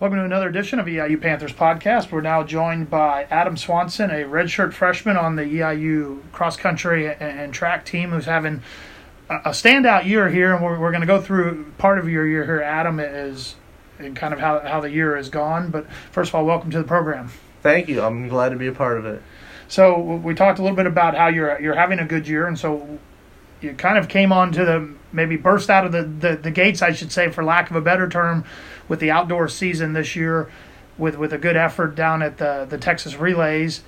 Welcome to another edition of EIU Panthers podcast. We're now joined by Adam Swanson, a redshirt freshman on the EIU cross country and track team, who's having a standout year here. And we're, we're going to go through part of your year here, Adam, is and kind of how, how the year has gone. But first of all, welcome to the program. Thank you. I'm glad to be a part of it. So we talked a little bit about how you're you're having a good year, and so you kind of came on to the maybe burst out of the, the, the gates, I should say, for lack of a better term, with the outdoor season this year, with with a good effort down at the the Texas Relays.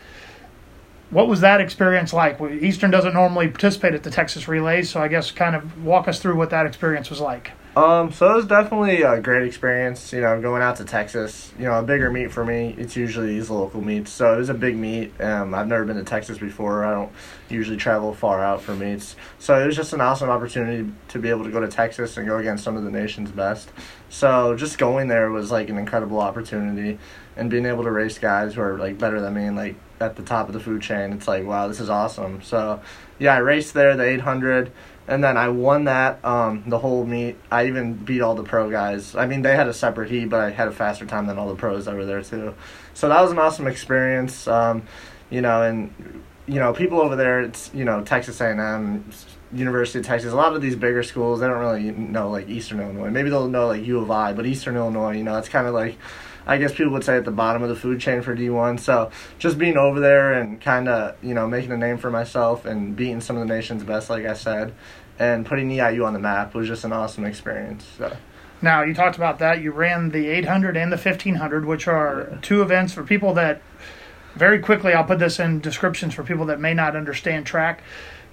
What was that experience like? Eastern doesn't normally participate at the Texas Relays, so I guess kind of walk us through what that experience was like. Um, so it was definitely a great experience. You know, going out to Texas. You know, a bigger meet for me. It's usually these local meets, so it was a big meet. Um, I've never been to Texas before. I don't usually travel far out for meets, so it was just an awesome opportunity to be able to go to Texas and go against some of the nation's best. So just going there was like an incredible opportunity, and being able to race guys who are like better than me and like at the top of the food chain. It's like wow, this is awesome. So yeah, I raced there the 800 and then I won that um, the whole meet. I even beat all the pro guys. I mean, they had a separate heat, but I had a faster time than all the pros were there too. So that was an awesome experience. Um, you know, and you know, people over there, it's you know Texas A&M, University of Texas. A lot of these bigger schools, they don't really know like Eastern Illinois. Maybe they'll know like U of I, but Eastern Illinois, you know, it's kind of like I guess people would say at the bottom of the food chain for D1. So just being over there and kind of, you know, making a name for myself and beating some of the nation's best, like I said, and putting EIU on the map was just an awesome experience. So. Now, you talked about that. You ran the 800 and the 1500, which are yeah. two events for people that, very quickly, I'll put this in descriptions for people that may not understand track.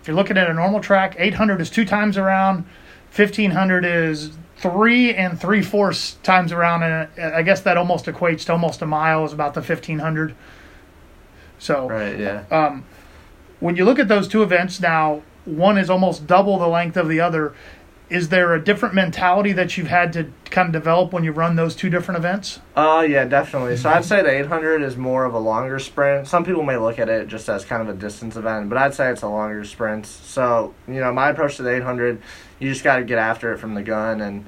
If you're looking at a normal track, 800 is two times around, 1500 is three and three fourths times around, and I guess that almost equates to almost a mile is about the 1500. So, right, yeah. Um, when you look at those two events now, one is almost double the length of the other. Is there a different mentality that you've had to kind of develop when you run those two different events? Uh, yeah, definitely. So I'd say the 800 is more of a longer sprint. Some people may look at it just as kind of a distance event, but I'd say it's a longer sprint. So, you know, my approach to the 800, you just got to get after it from the gun and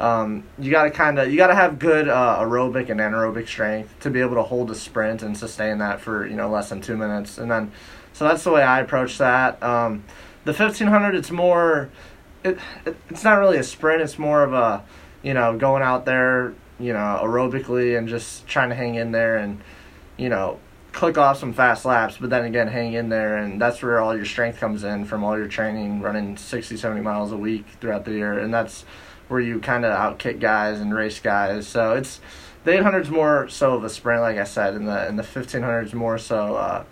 um, you got to kind of you got to have good uh, aerobic and anaerobic strength to be able to hold a sprint and sustain that for you know less than two minutes and then so that's the way i approach that um, the 1500 it's more it, it, it's not really a sprint it's more of a you know going out there you know aerobically and just trying to hang in there and you know click off some fast laps but then again hang in there and that's where all your strength comes in from all your training running 60 70 miles a week throughout the year. And that's where you kind of outkick guys and race guys. So it's the 800 is more so of a sprint like i said and the and the 1500 is more so uh,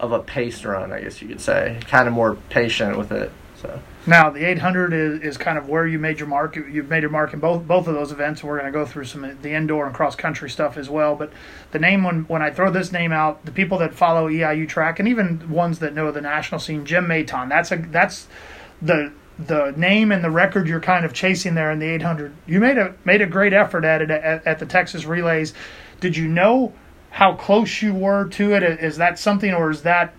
of a pace run, I guess you could say. Kind of more patient with it. So now the 800 is, is kind of where you made your mark. You've made your mark in both both of those events. We're going to go through some the indoor and cross country stuff as well. But the name when when I throw this name out, the people that follow EIU track and even ones that know the national scene, Jim Maton. That's a that's the the name and the record you're kind of chasing there in the 800. You made a made a great effort at it at, at the Texas Relays. Did you know how close you were to it? Is that something, or is that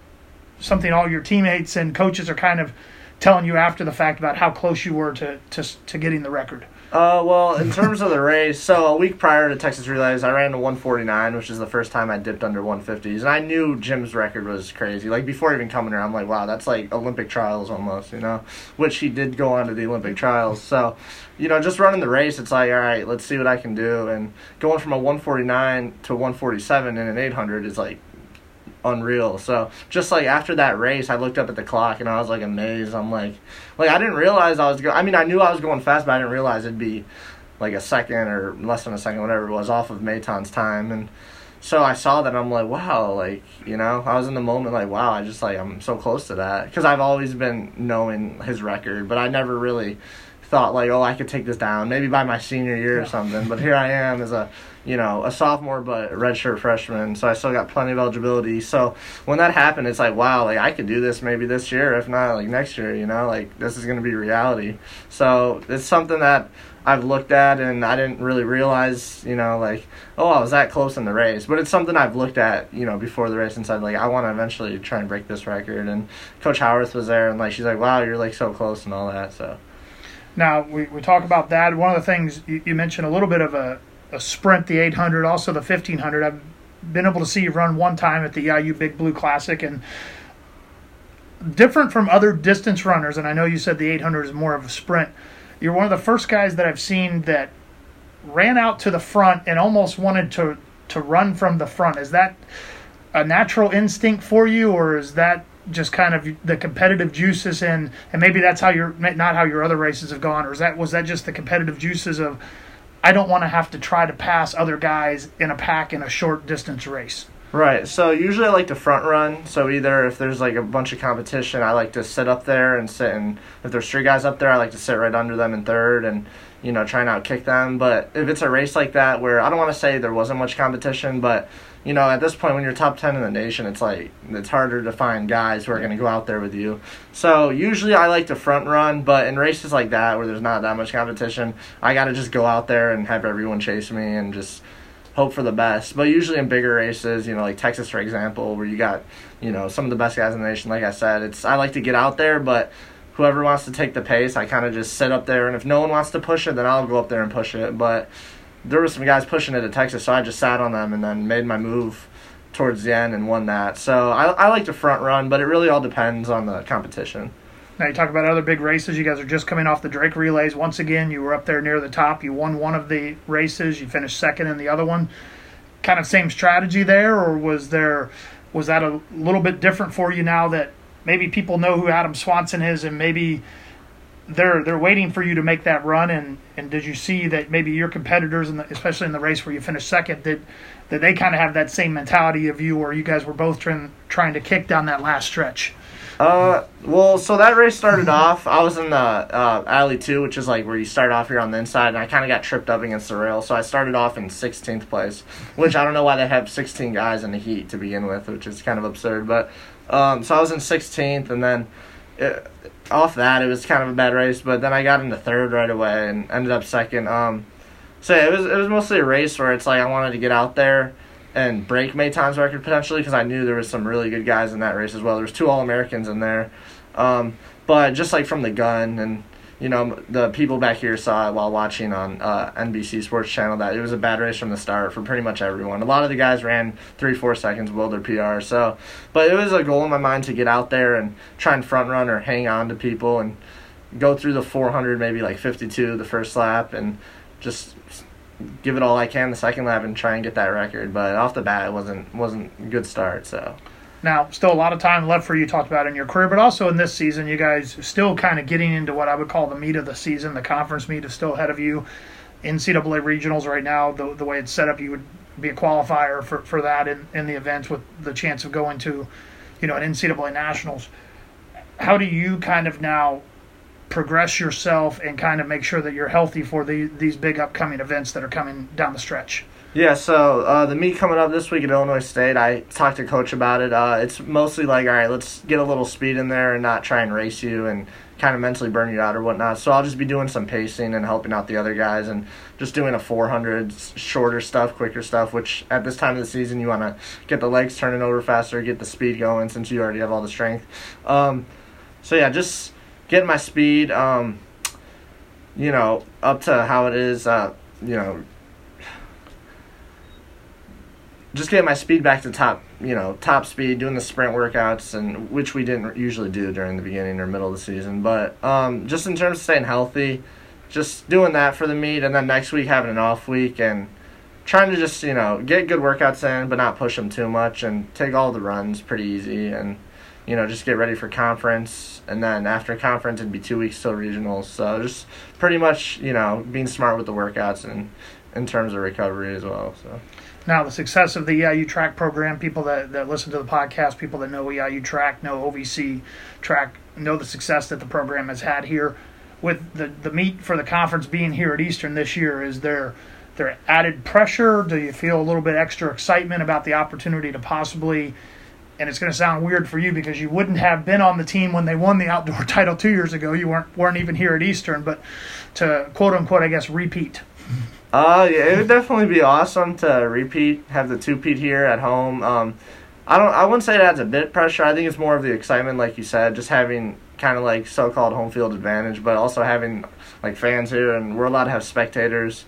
something all your teammates and coaches are kind of telling you after the fact about how close you were to to, to getting the record? Uh, well, in terms of the race, so a week prior to Texas Relays, I ran a 149, which is the first time I dipped under 150s, and I knew Jim's record was crazy. Like before even coming here, I'm like, wow, that's like Olympic trials almost, you know, which he did go on to the Olympic trials. So, you know, just running the race, it's like, all right, let's see what I can do, and going from a 149 to 147 in an 800 is like unreal. So just like after that race, I looked up at the clock and I was like amazed. I'm like, like I didn't realize I was going. I mean, I knew I was going fast, but I didn't realize it'd be like a second or less than a second, whatever it was, off of Maton's time. And so I saw that I'm like, wow, like you know, I was in the moment like, wow, I just like I'm so close to that because I've always been knowing his record, but I never really thought like, oh, I could take this down maybe by my senior year or something. But here I am as a you know, a sophomore but redshirt freshman, so I still got plenty of eligibility. So when that happened, it's like, wow, like I could do this maybe this year, if not like next year, you know, like this is gonna be reality. So it's something that I've looked at and I didn't really realize, you know, like, oh, I was that close in the race. But it's something I've looked at, you know, before the race and said, like, I want to eventually try and break this record. And Coach Howarth was there and, like, she's like, wow, you're, like, so close and all that. So. Now, we, we talk about that. One of the things you, you mentioned a little bit of a a sprint, the 800, also the 1500. I've been able to see you run one time at the EIU Big Blue Classic, and different from other distance runners. And I know you said the 800 is more of a sprint. You're one of the first guys that I've seen that ran out to the front and almost wanted to to run from the front. Is that a natural instinct for you, or is that just kind of the competitive juices and and maybe that's how your not how your other races have gone, or is that was that just the competitive juices of I don't want to have to try to pass other guys in a pack in a short distance race. Right. So usually I like to front run. So either if there's like a bunch of competition, I like to sit up there and sit, and if there's three guys up there, I like to sit right under them in third and you know try not kick them. But if it's a race like that where I don't want to say there wasn't much competition, but you know, at this point when you're top 10 in the nation, it's like it's harder to find guys who are going to go out there with you. So, usually I like to front run, but in races like that where there's not that much competition, I got to just go out there and have everyone chase me and just hope for the best. But usually in bigger races, you know, like Texas for example, where you got, you know, some of the best guys in the nation, like I said, it's I like to get out there, but whoever wants to take the pace, I kind of just sit up there and if no one wants to push it, then I'll go up there and push it, but there were some guys pushing it at Texas, so I just sat on them and then made my move towards the end and won that. So I, I like to front run, but it really all depends on the competition. Now you talk about other big races. You guys are just coming off the Drake relays. Once again, you were up there near the top. You won one of the races. You finished second in the other one. Kind of same strategy there, or was there was that a little bit different for you now that maybe people know who Adam Swanson is and maybe they're they're waiting for you to make that run. And and did you see that maybe your competitors in the, especially in the race where you finished second did that they kind of have that same mentality of you where you guys were both trying trying to kick down that last stretch? Uh well so that race started off i was in the uh, alley two which is like where you start off here on the inside and i kind of got tripped up against the rail. So i started off in 16th place which i don't know why they have 16 guys in the heat to begin with which is kind of absurd but um, so i was in 16th and then it, off that, it was kind of a bad race. But then I got into third right away and ended up second. Um, so yeah, it was it was mostly a race where it's like I wanted to get out there and break Maton's record potentially because I knew there was some really good guys in that race as well. There was two All Americans in there, um, but just like from the gun and you know, the people back here saw it while watching on uh, NBC Sports Channel that it was a bad race from the start for pretty much everyone. A lot of the guys ran three, four seconds below their PR. So, but it was a goal in my mind to get out there and try and front run or hang on to people and go through the 400, maybe like 52 the first lap, and just give it all I can the second lap and try and get that record. But off the bat, it wasn't wasn't a good start. So. Now, still a lot of time left for you talked about in your career, but also in this season, you guys still kind of getting into what I would call the meat of the season. The conference meet is still ahead of you. NCAA regionals right now, the, the way it's set up, you would be a qualifier for, for that in, in the event with the chance of going to, you know, an NCAA nationals. How do you kind of now progress yourself and kind of make sure that you're healthy for the, these big upcoming events that are coming down the stretch? Yeah, so uh, the meet coming up this week at Illinois State, I talked to coach about it. Uh, it's mostly like, all right, let's get a little speed in there and not try and race you and kind of mentally burn you out or whatnot. So I'll just be doing some pacing and helping out the other guys and just doing a 400 shorter stuff, quicker stuff. Which at this time of the season, you want to get the legs turning over faster, get the speed going since you already have all the strength. Um, so yeah, just getting my speed, um, you know, up to how it is. Uh, you know, just getting my speed back to top, you know, top speed, doing the sprint workouts, and which we didn't usually do during the beginning or middle of the season. But um, just in terms of staying healthy, just doing that for the meet, and then next week having an off week and trying to just you know get good workouts in, but not push them too much, and take all the runs pretty easy, and you know just get ready for conference, and then after conference it'd be two weeks till regionals. So just pretty much you know being smart with the workouts and in terms of recovery as well. So. Now, the success of the EIU track program, people that, that listen to the podcast, people that know EIU track, know OVC track, know the success that the program has had here. With the, the meet for the conference being here at Eastern this year, is there there added pressure? Do you feel a little bit extra excitement about the opportunity to possibly? And it's going to sound weird for you because you wouldn't have been on the team when they won the outdoor title two years ago. You weren't weren't even here at Eastern, but to quote unquote, I guess, repeat. Uh, yeah, it would definitely be awesome to repeat, have the two peat here at home. Um, I don't, I wouldn't say it adds a bit pressure. I think it's more of the excitement, like you said, just having kind of like so-called home field advantage, but also having like fans here, and we're allowed to have spectators.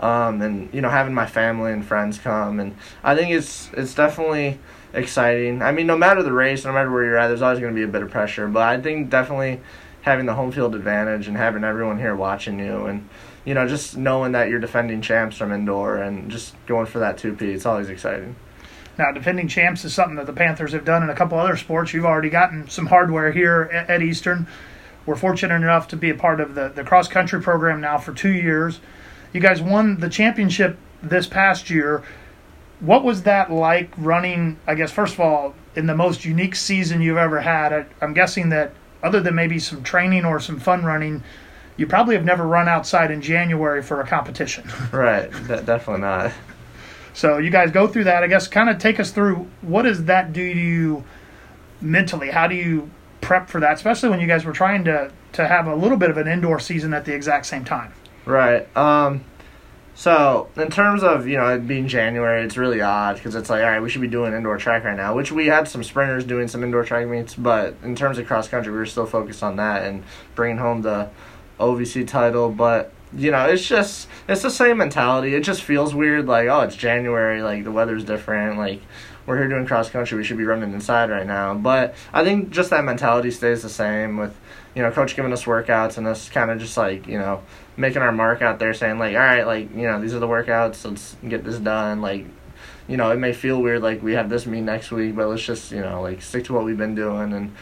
um, and you know having my family and friends come, and I think it's it's definitely exciting. I mean, no matter the race, no matter where you're at, there's always going to be a bit of pressure, but I think definitely having the home field advantage and having everyone here watching you and you know just knowing that you're defending champs from indoor and just going for that 2P, it's always exciting. Now, defending champs is something that the Panthers have done in a couple other sports. You've already gotten some hardware here at Eastern. We're fortunate enough to be a part of the, the cross country program now for two years. You guys won the championship this past year. What was that like running, I guess, first of all, in the most unique season you've ever had? I, I'm guessing that other than maybe some training or some fun running, you probably have never run outside in January for a competition. Right, De- definitely not. So you guys go through that. I guess kind of take us through what does that do to you mentally? How do you prep for that, especially when you guys were trying to to have a little bit of an indoor season at the exact same time? Right. Um, so in terms of you know it being January, it's really odd because it's like all right, we should be doing indoor track right now, which we had some sprinters doing some indoor track meets, but in terms of cross country, we were still focused on that and bringing home the OVC title. But you know, it's just it's the same mentality. It just feels weird, like oh, it's January, like the weather's different, like we're here doing cross country, we should be running inside right now. But I think just that mentality stays the same with you know, coach giving us workouts and us kind of just like you know making our mark out there, saying like, all right, like you know, these are the workouts, let's get this done, like. You know, it may feel weird like we have this meet next week, but let's just, you know, like stick to what we've been doing and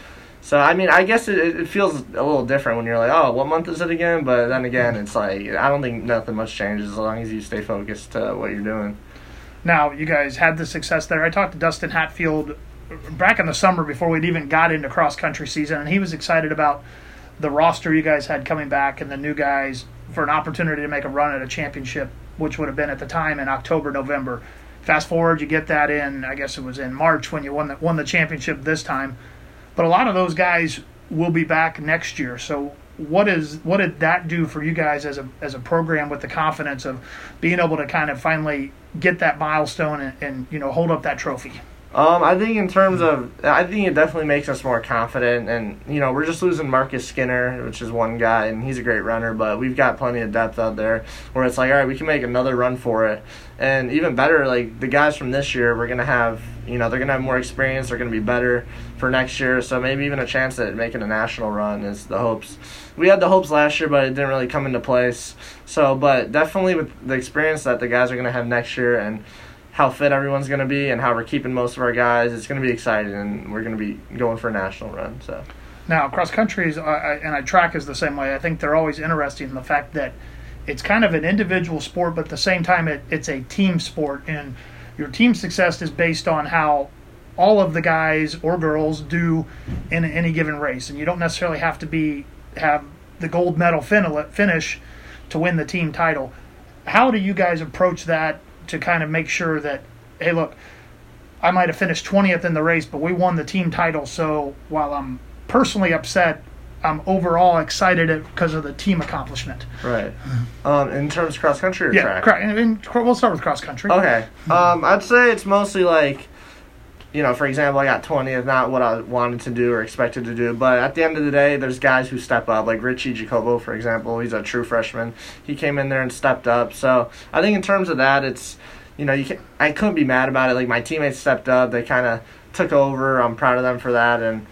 so I mean, I guess it, it feels a little different when you're like, oh, what month is it again? But then again, it's like I don't think nothing much changes as long as you stay focused to what you're doing. Now you guys had the success there. I talked to Dustin Hatfield back in the summer before we'd even got into cross country season, and he was excited about the roster you guys had coming back and the new guys for an opportunity to make a run at a championship, which would have been at the time in October, November. Fast forward, you get that in. I guess it was in March when you won the won the championship this time but a lot of those guys will be back next year. So what is what did that do for you guys as a as a program with the confidence of being able to kind of finally get that milestone and, and you know hold up that trophy? Um, I think in terms of, I think it definitely makes us more confident, and you know we're just losing Marcus Skinner, which is one guy, and he's a great runner, but we've got plenty of depth out there where it's like, all right, we can make another run for it, and even better, like the guys from this year, we're gonna have, you know, they're gonna have more experience, they're gonna be better for next year, so maybe even a chance at making a national run is the hopes. We had the hopes last year, but it didn't really come into place. So, but definitely with the experience that the guys are gonna have next year and how fit everyone's going to be and how we're keeping most of our guys. It's going to be exciting, and we're going to be going for a national run. So now cross country is, uh, and I track is the same way. I think they're always interesting in the fact that it's kind of an individual sport, but at the same time it, it's a team sport, and your team success is based on how all of the guys or girls do in any given race, and you don't necessarily have to be have the gold medal finish to win the team title. How do you guys approach that to kind of make sure that, hey, look, I might have finished 20th in the race, but we won the team title. So while I'm personally upset, I'm overall excited because of the team accomplishment. Right. Um, in terms of cross country or yeah, track? Yeah, we'll start with cross country. Okay. Um, I'd say it's mostly like, you know, for example, I got 20th, not what I wanted to do or expected to do, but at the end of the day, there's guys who step up, like Richie Jacobo, for example. He's a true freshman. He came in there and stepped up. So I think in terms of that, it's, you know, you can I couldn't be mad about it. Like my teammates stepped up, they kind of took over. I'm proud of them for that, and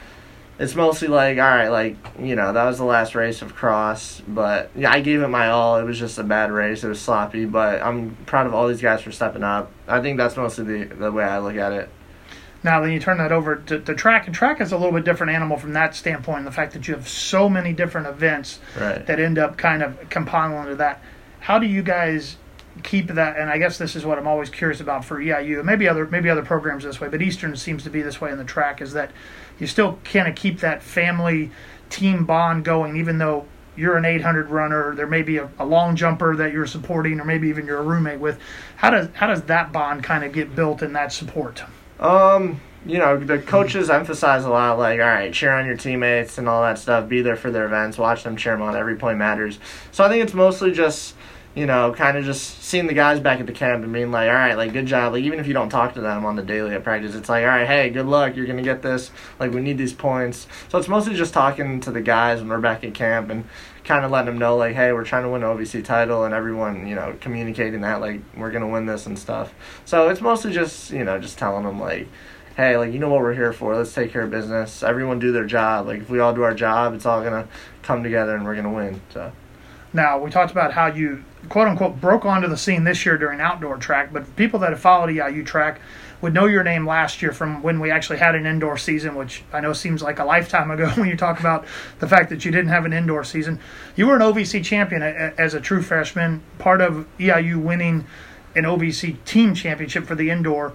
it's mostly like, all right, like you know, that was the last race of cross, but yeah, I gave it my all. It was just a bad race. It was sloppy, but I'm proud of all these guys for stepping up. I think that's mostly the the way I look at it. Now, then you turn that over to, to track, and track is a little bit different animal from that standpoint. The fact that you have so many different events right. that end up kind of compiling into that. How do you guys keep that? And I guess this is what I'm always curious about for EIU. Maybe other maybe other programs this way, but Eastern seems to be this way in the track. Is that you still kind of keep that family team bond going, even though you're an 800 runner, there may be a, a, long jumper that you're supporting, or maybe even you're a roommate with. How does how does that bond kind of get built in that support? Um, you know, the coaches emphasize a lot, like, all right, cheer on your teammates and all that stuff. Be there for their events. Watch them cheer them on. Every point matters. So I think it's mostly just, you know, kind of just seeing the guys back at the camp and being like, all right, like, good job. Like, even if you don't talk to them on the daily at practice, it's like, all right, hey, good luck. You're going to get this. Like, we need these points. So it's mostly just talking to the guys when we're back at camp and kind of letting them know like, hey, we're trying to win an OVC title, and everyone you know communicating that like we're gonna win this and stuff. So it's mostly just you know just telling them like. Hey, like you know what we're here for. Let's take care of business. Everyone do their job. Like if we all do our job, it's all gonna come together and we're gonna win. So Now, we talked about how you, quote unquote, broke onto the scene this year during outdoor track, but people that have followed EIU track would know your name last year from when we actually had an indoor season, which I know seems like a lifetime ago when you talk about the fact that you didn't have an indoor season. You were an OVC champion as a true freshman, part of EIU winning an OVC team championship for the indoor.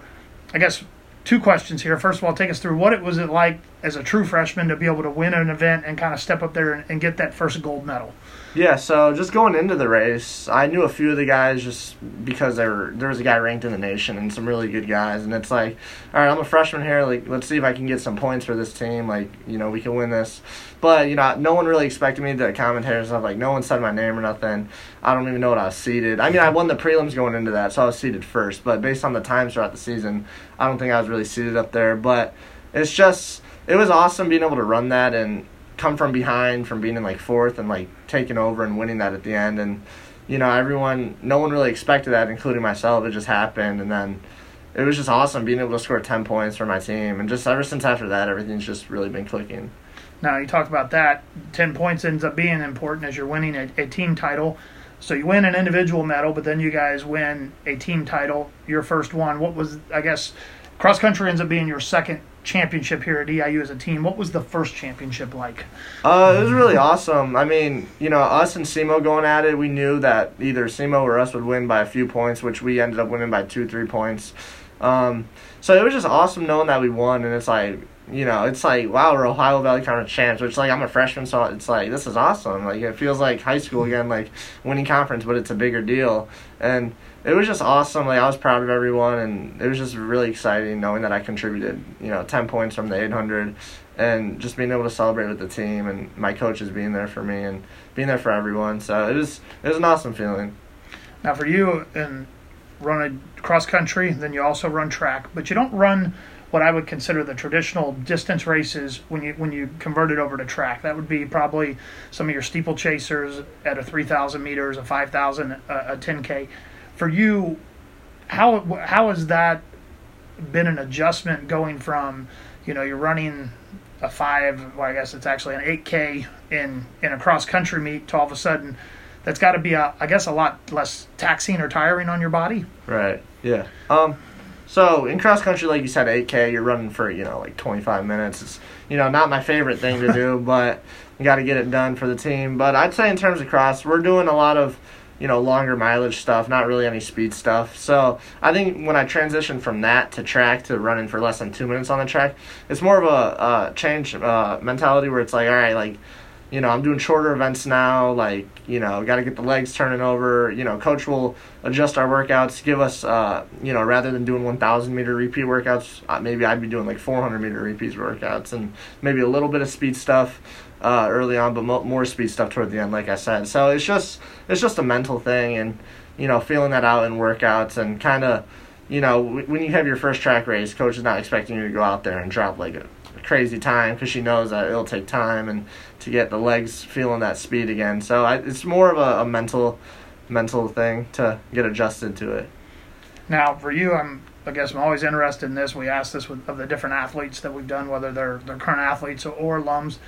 I guess two questions here. First of all, take us through what it was it like as a true freshman to be able to win an event and kind of step up there and, and get that first gold medal. Yeah, so just going into the race, I knew a few of the guys just because they were there was a guy ranked in the nation and some really good guys, and it's like, all right, I'm a freshman here. Like, let's see if I can get some points for this team. Like, you know, we can win this. But you know, no one really expected me to commentate and stuff. Like, no one said my name or nothing. I don't even know what I was seeded. I mean, I won the prelims going into that, so I was seeded first. But based on the times throughout the season, I don't think I was really seeded up there. But it's just it was awesome being able to run that and come from behind from being in like fourth and like taking over and winning that at the end and you know everyone no one really expected that including myself it just happened and then it was just awesome being able to score 10 points for my team and just ever since after that everything's just really been clicking Now, you talked about that. 10 points ends up being important as you're winning a, a team title. So you win an individual medal, but then you guys win a team title, your first one. What was, I guess, cross country ends up being your second championship here at EIU as a team. What was the first championship like? Uh, it was really awesome. I mean, you know, us and SEMO going at it, we knew that either SEMO or us would win by a few points, which we ended up winning by two, three points. Um, so it was just awesome knowing that we won, and it's like, you know, it's like, wow, we're Ohio Valley Conference champs, which, like, I'm a freshman, so it's like, this is awesome. Like, it feels like high school again, like, winning conference, but it's a bigger deal. And it was just awesome. Like, I was proud of everyone, and it was just really exciting knowing that I contributed, you know, 10 points from the 800 and just being able to celebrate with the team and my coaches being there for me and being there for everyone. So it was it was an awesome feeling. Now, for you, and run a cross country, then you also run track, but you don't run what I would consider the traditional distance races when you when you convert it over to track. That would be probably some of your steeplechasers at a 3,000 meters, a 5,000, a, a 10k. For you, how how has that been an adjustment going from, you know, you're running a five, well, I guess it's actually an 8k in in a cross country meet to all of a sudden that's got to be a, I guess a lot less taxing or tiring on your body. Right. Yeah. Um. So in cross country, like you said, 8K, you're running for you know like 25 minutes. It's you know not my favorite thing to do, but you got to get it done for the team. But I'd say in terms of cross, we're doing a lot of you know longer mileage stuff, not really any speed stuff. So I think when I transition from that to track to running for less than two minutes on the track, it's more of a, a change uh, mentality where it's like, all right, like you know, I'm doing shorter events now. Like, you know, got to get the legs turning over. You know, coach will adjust our workouts, give us, uh, you know, rather than doing 1,000 meter repeat workouts, uh, maybe I'd be doing like 400 meter repeat workouts and maybe a little bit of speed stuff uh, early on, but mo- more speed stuff toward the end, like I said. So it's just it's just a mental thing, and you know, feeling that out in workouts and kind of. You know, when you have your first track race, coach is not expecting you to go out there and drop like a crazy time because she knows that it'll take time and to get the legs feeling that speed again. So I, it's more of a, a mental mental thing to get adjusted to it. Now, for you, I'm I guess I'm always interested in this. We ask this with of the different athletes that we've done, whether they're they're current athletes or alums.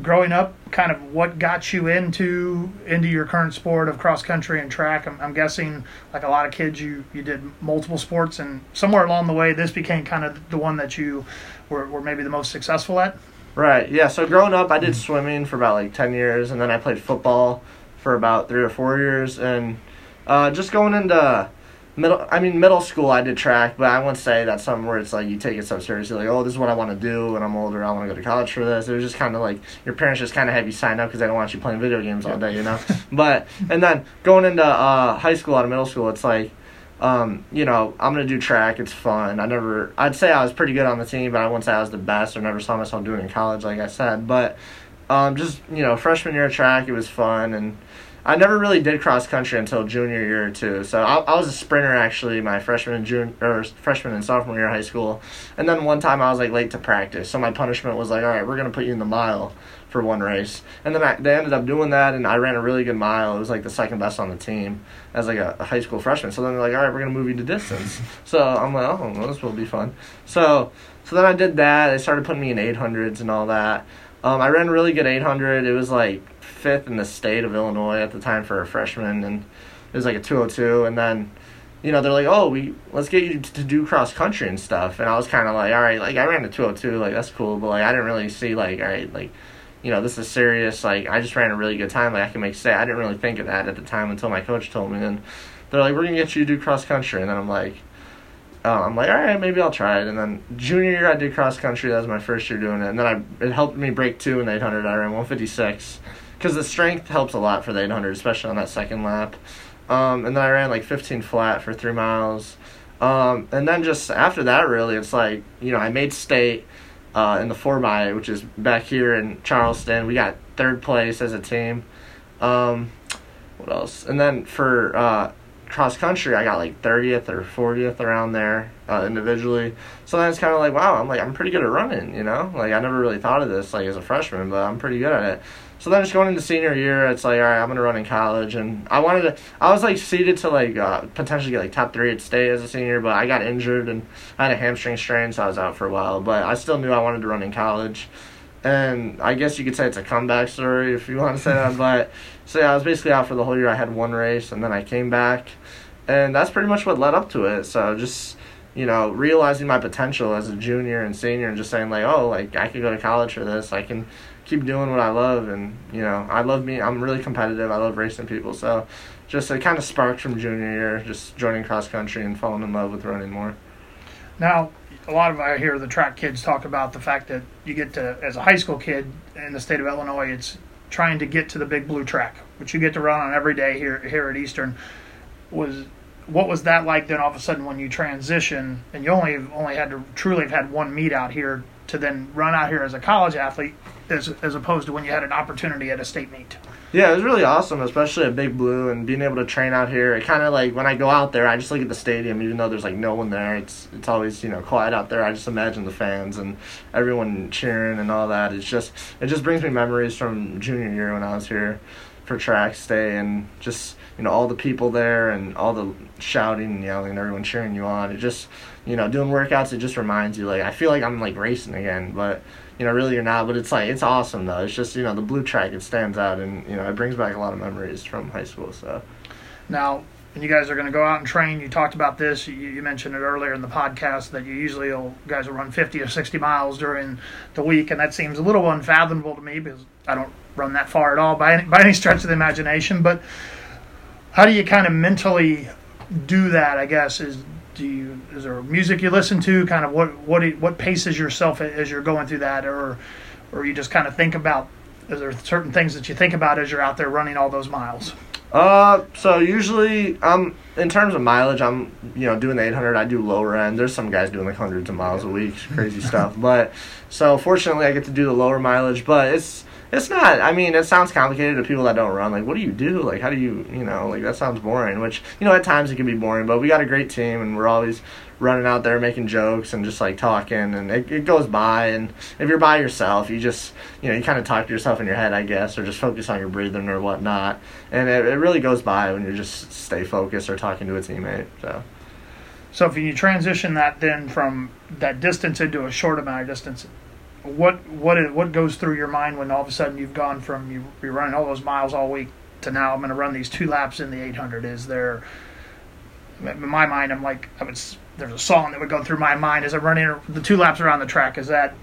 Growing up, kind of what got you into into your current sport of cross country and track? I'm, I'm guessing, like a lot of kids, you you did multiple sports, and somewhere along the way, this became kind of the one that you were, were maybe the most successful at. Right. Yeah. So growing up, I did swimming for about like ten years, and then I played football for about three or four years, and uh, just going into middle. I mean, middle school, I did track, but I wouldn't say that's something where it's like you take it so seriously. Like, oh, this is what I want to do when I'm older. I want to go to college for this. It was just kind of like your parents just kind of have you sign up because they don't want you playing video games all day, you know. but and then going into uh, high school out of middle school, it's like. Um, you know, I'm gonna do track. It's fun. I never, I'd say I was pretty good on the team, but I wouldn't say I was the best, or never saw myself doing in college, like I said. But um, just you know, freshman year of track, it was fun, and I never really did cross country until junior year or two. So I, I was a sprinter actually my freshman and junior or freshman and sophomore year of high school, and then one time I was like late to practice. So my punishment was like, all right, we're gonna put you in the mile for one race, and then I, they ended up doing that, and I ran a really good mile. It was like the second best on the team as like a, a high school freshman. So then they're like, all right, we're gonna move you to distance. so I'm like, oh, well, this will be fun. So so then I did that. They started putting me in 800s and all that. Um, I ran a really good 800. It was like fifth in the state of Illinois at the time for a freshman, and it was like a 202. And then, you know, they're like, "Oh, we let's get you to do cross country and stuff." And I was kind of like, "All right, like I ran a 202, like that's cool," but like I didn't really see like, all right, like, you know, this is serious. Like I just ran a really good time, like I can make state. I didn't really think of that at the time until my coach told me. And they're like, "We're gonna get you to do cross country," and then I'm like. Uh, I'm like, all right, maybe I'll try it. And then junior year, I did cross country. That was my first year doing it. And then I it helped me break two in the 800. I ran 156 because the strength helps a lot for the 800, especially on that second lap. Um, and then I ran like 15 flat for three miles. Um, and then just after that, really, it's like, you know, I made state uh, in the 4 by, which is back here in Charleston. We got third place as a team. Um, what else? And then for uh, cross country, I got like 30th or 40th around there uh, individually. So then it's kind of like, wow, I'm like, I'm pretty good at running, you know? Like, I never really thought of this, like, as a freshman, but I'm pretty good at it. So then just going into senior year, it's like, all right, I'm gonna run in college, and I wanted to. I was like seeded to like uh, potentially get like top three at state as a senior, but I got injured and I had a hamstring strain, so I was out for a while. But I still knew I wanted to run in college, and I guess you could say it's a comeback story if you want to say that. But so yeah, I was basically out for the whole year. I had one race, and then I came back, and that's pretty much what led up to it. So just you know, realizing my potential as a junior and senior, and just saying like, oh, like I could go to college for this. I can keep doing what I love, and you know, I love me. I'm really competitive. I love racing people. So, just it kind of sparked from junior year, just joining cross country and falling in love with running more. Now, a lot of I hear the track kids talk about the fact that you get to, as a high school kid in the state of Illinois, it's trying to get to the big blue track, which you get to run on every day here here at Eastern. Was what was that like then all of a sudden when you transition and you only only had to truly have had one meet out here to then run out here as a college athlete as, as opposed to when you had an opportunity at a state meet. Yeah, it was really awesome, especially at Big Blue and being able to train out here. It kind of like when I go out there, I just look at the stadium, even though there's like no one there. It's it's always you know quiet out there. I just imagine the fans and everyone cheering and all that. It's just it just brings me memories from junior year when I was here for track stay and just you know all the people there and all the shouting and yelling and everyone cheering you on. It just you know doing workouts. It just reminds you like I feel like I'm like racing again, but you know, really you're not. But it's like it's awesome though. It's just you know the blue track it stands out and you know it brings back a lot of memories from high school. So now. And you guys are going to go out and train. You talked about this. You, you mentioned it earlier in the podcast that you usually will, guys will run 50 or 60 miles during the week, and that seems a little unfathomable to me because I don't run that far at all by any, by any stretch of the imagination. But how do you kind of mentally do that? I guess is do you is there music you listen to? Kind of what what what paces yourself as you're going through that, or or you just kind of think about? Is there certain things that you think about as you're out there running all those miles? Uh, so usually, um, in terms of mileage, I'm you know doing the 800. I do lower end. There's some guys doing like hundreds of miles a week, crazy stuff. But so fortunately, I get to do the lower mileage. But it's it's not. I mean, it sounds complicated to people that don't run. Like, what do you do? Like, how do you, you know, like that sounds boring. Which, you know, at times it can be boring. But we got a great team, and we're always running out there making jokes and just like talking, and it, it goes by. And if you're by yourself, you just, you know, you kind of talk to yourself in your head, I guess, or just focus on your breathing or whatnot. And it, it really goes by when you just stay focused or talking to a teammate. So. So if you transition that then from that distance into a short amount of distance, what what is, what goes through your mind when all of a sudden you've gone from you, you're running all those miles all week to now I'm going to run these two laps in the 800? Is there in my mind I'm like I would there's a song that would go through my mind as I'm running the two laps around the track. Is that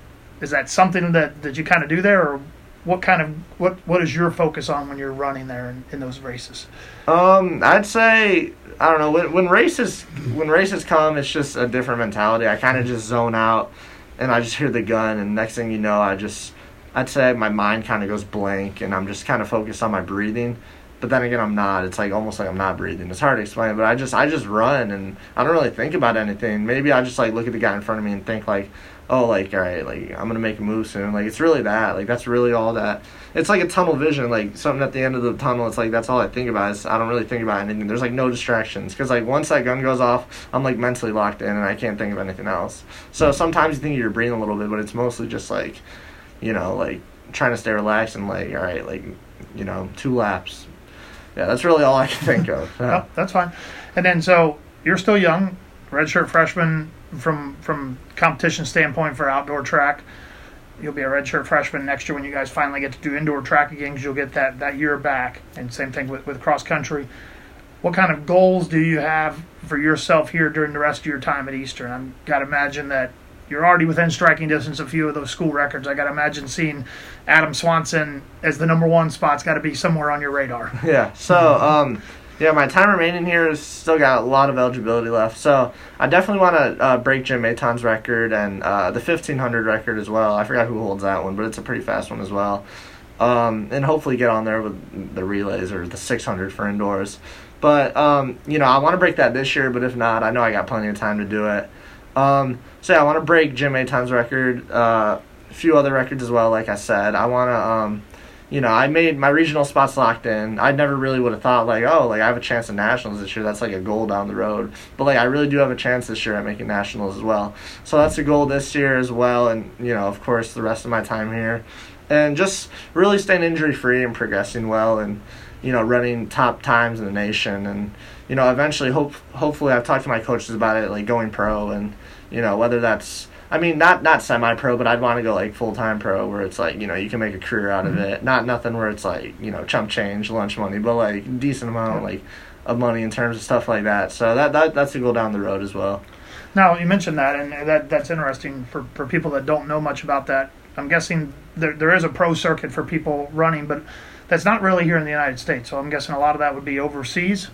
is that something that, that you kind of do there, or what kind of what what is your focus on when you're running there in, in those races? Um, I'd say I don't know when when races when races come, it's just a different mentality. I kind of just zone out and I just hear the gun, and next thing you know, I just, I'd say my mind kind of goes blank, and I'm just kind of focused on my breathing, but then again I'm not. It's like almost like I'm not breathing. It's hard to explain, but I just I just run and I don't really think about anything. Maybe I just like look at the guy in front of me and think like, oh, like all right, like I'm gonna make a move soon. Like it's really that. Like that's really all that. It's like a tunnel vision. Like something at the end of the tunnel. It's like that's all I think about. Is I don't really think about anything. There's like no distractions because like once that gun goes off, I'm like mentally locked in and I can't think of anything else. So sometimes you think you're breathing a little bit, but it's mostly just like, you know, like trying to stay relaxed and like all right, like you know, two laps, yeah, that's really all I can think of. Yeah. That's fine. And then so you're still young, redshirt freshman from from competition standpoint for outdoor track. You'll be a redshirt freshman next year when you guys finally get to do indoor track again because you'll get that, that year back. And same thing with, with cross country. What kind of goals do you have for yourself here during the rest of your time at Eastern? I've got to imagine that you're already within striking distance of a few of those school records. I got to imagine seeing Adam Swanson as the number one spot's got to be somewhere on your radar. Yeah. So, um, yeah, my time remaining here has still got a lot of eligibility left. So I definitely want to uh, break Jim Maton's record and uh, the 1500 record as well. I forgot who holds that one, but it's a pretty fast one as well. Um, and hopefully get on there with the relays or the 600 for indoors. But um, you know, I want to break that this year. But if not, I know I got plenty of time to do it. Um, so yeah, I want to break Jim Maton's record, uh, a few other records as well. Like I said, I want to, um, you know, I made my regional spots locked in. I never really would have thought like, oh, like I have a chance at nationals this year. That's like a goal down the road. But like I really do have a chance this year at making nationals as well. So that's a goal this year as well. And you know, of course, the rest of my time here, and just really staying injury free and progressing well and you know, running top times in the nation, and you know, eventually, hope hopefully, I've talked to my coaches about it, like going pro, and you know, whether that's I mean, not not semi pro, but I'd want to go like full time pro, where it's like you know you can make a career out of mm-hmm. it. Not nothing where it's like you know chump change, lunch money, but like decent amount like of money in terms of stuff like that. So that that that's a goal down the road as well. Now you mentioned that, and that that's interesting for for people that don't know much about that. I'm guessing there there is a pro circuit for people running, but that's not really here in the United States. So I'm guessing a lot of that would be overseas.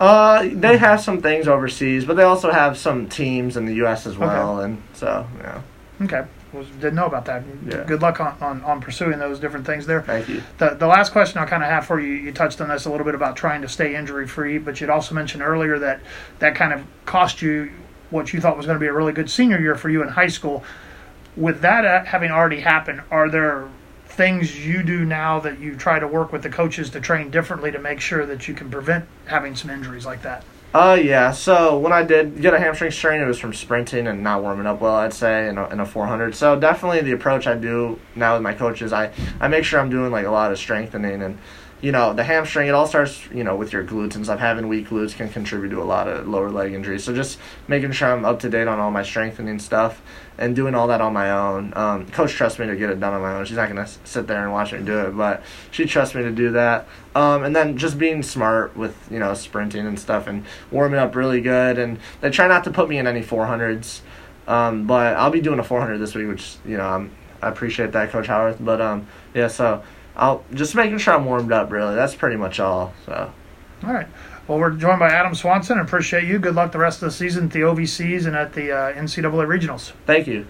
Uh, they have some things overseas, but they also have some teams in the U.S. as well, okay. and so yeah. Okay, well, didn't know about that. Yeah. Good luck on, on, on pursuing those different things there. Thank you. The the last question I kind of have for you, you touched on this a little bit about trying to stay injury free, but you'd also mentioned earlier that that kind of cost you what you thought was going to be a really good senior year for you in high school. With that uh, having already happened, are there things you do now that you try to work with the coaches to train differently to make sure that you can prevent having some injuries like that? Uh, yeah. So when I did get a hamstring strain, it was from sprinting and not warming up well. I'd say in a, in a 400. So definitely the approach I do now with my coaches, I I make sure I'm doing like a lot of strengthening and you know, the hamstring, it all starts, you know, with your glutes and stuff. Having weak glutes can contribute to a lot of lower leg injuries. So just making sure I'm up to date on all my strengthening stuff and doing all that on my own. Um, Coach trusts me to get it done on my own. She's not going to sit there and watch me do it, but she trusts me to do that. Um, and then just being smart with, you know, sprinting and stuff and warming up really good. And they try not to put me in any 400s. Um, but I'll be doing a 400 this week, which, you know, I'm, I appreciate that, Coach Howard. But, um, yeah, so I'll just making sure I'm warmed up. Really, that's pretty much all. So. All right. Well, we're joined by Adam Swanson. Appreciate you. Good luck the rest of the season at the OVCs and at the uh, NCAA regionals. Thank you.